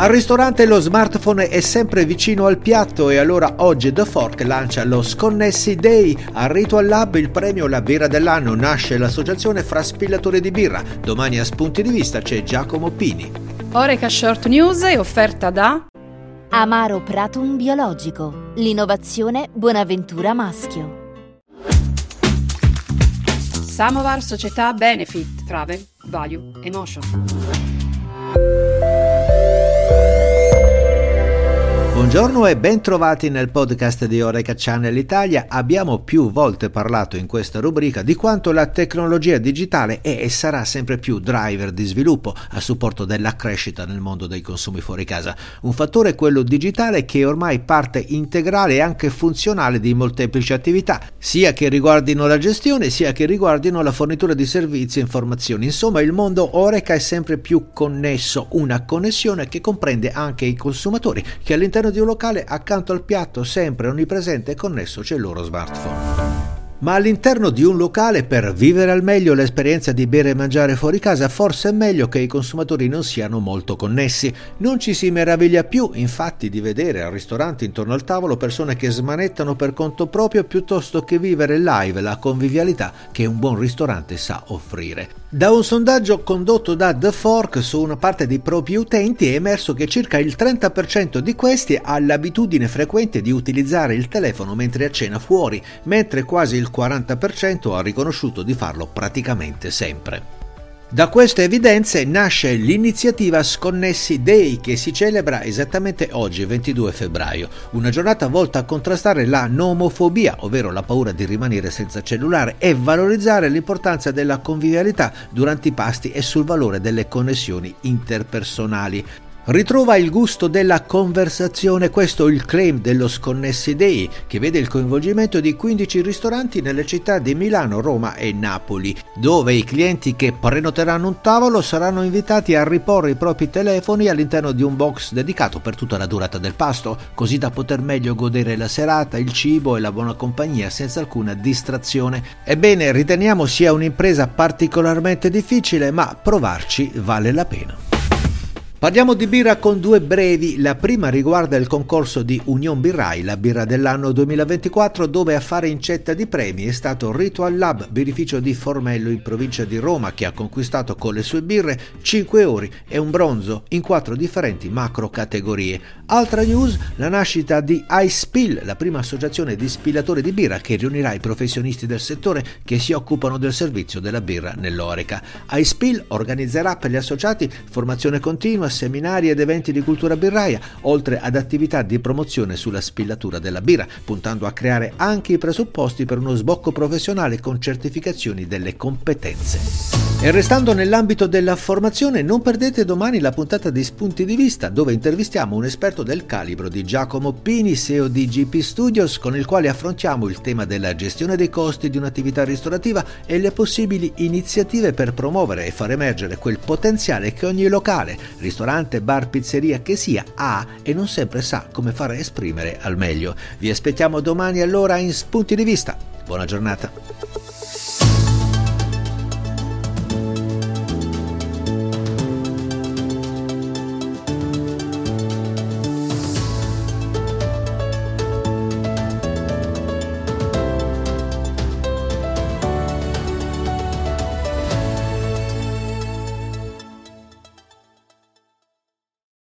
Al ristorante lo smartphone è sempre vicino al piatto e allora oggi The Fork lancia lo Sconnessi Day. Al Ritual Lab il premio La birra dell'anno nasce l'associazione fra spillatori di birra. Domani a Spunti di Vista c'è Giacomo Pini. Oreca Short News è offerta da Amaro Pratum Biologico, l'innovazione Buonaventura Maschio. Samovar Società Benefit Travel Value Emotion. Buongiorno e ben trovati nel podcast di Oreca Channel Italia. Abbiamo più volte parlato in questa rubrica di quanto la tecnologia digitale è e sarà sempre più driver di sviluppo a supporto della crescita nel mondo dei consumi fuori casa. Un fattore quello digitale che è ormai parte integrale e anche funzionale di molteplici attività, sia che riguardino la gestione sia che riguardino la fornitura di servizi e informazioni. Insomma, il mondo Oreca è sempre più connesso, una connessione che comprende anche i consumatori che all'interno di un locale accanto al piatto sempre onnipresente e connesso c'è il loro smartphone. Ma all'interno di un locale, per vivere al meglio l'esperienza di bere e mangiare fuori casa, forse è meglio che i consumatori non siano molto connessi. Non ci si meraviglia più, infatti, di vedere al ristorante intorno al tavolo persone che smanettano per conto proprio piuttosto che vivere live la convivialità che un buon ristorante sa offrire. Da un sondaggio condotto da The Fork su una parte dei propri utenti è emerso che circa il 30% di questi ha l'abitudine frequente di utilizzare il telefono mentre a cena fuori, mentre quasi il 40% ha riconosciuto di farlo praticamente sempre. Da queste evidenze nasce l'iniziativa Sconnessi Day che si celebra esattamente oggi, 22 febbraio, una giornata volta a contrastare la nomofobia, ovvero la paura di rimanere senza cellulare, e valorizzare l'importanza della convivialità durante i pasti e sul valore delle connessioni interpersonali. Ritrova il gusto della conversazione, questo è il claim dello Sconnessi Day, che vede il coinvolgimento di 15 ristoranti nelle città di Milano, Roma e Napoli, dove i clienti che prenoteranno un tavolo saranno invitati a riporre i propri telefoni all'interno di un box dedicato per tutta la durata del pasto, così da poter meglio godere la serata, il cibo e la buona compagnia senza alcuna distrazione. Ebbene, riteniamo sia un'impresa particolarmente difficile, ma provarci vale la pena. Parliamo di birra con due brevi. La prima riguarda il concorso di Union Birrai, la birra dell'anno 2024, dove a fare incetta di premi è stato Ritual Lab, birrificio di Formello in provincia di Roma, che ha conquistato con le sue birre 5 ori e un bronzo in quattro differenti macro categorie. Altra news, la nascita di iSpill, la prima associazione di spillatori di birra che riunirà i professionisti del settore che si occupano del servizio della birra nell'Oreca. iSpill organizzerà per gli associati formazione continua, seminari ed eventi di cultura birraia, oltre ad attività di promozione sulla spillatura della birra, puntando a creare anche i presupposti per uno sbocco professionale con certificazioni delle competenze. E restando nell'ambito della formazione, non perdete domani la puntata di Spunti di Vista, dove intervistiamo un esperto del calibro di Giacomo Pini, CEO di GP Studios, con il quale affrontiamo il tema della gestione dei costi di un'attività ristorativa e le possibili iniziative per promuovere e far emergere quel potenziale che ogni locale, ristorante, bar, pizzeria che sia ha e non sempre sa come far esprimere al meglio. Vi aspettiamo domani allora in Spunti di Vista. Buona giornata.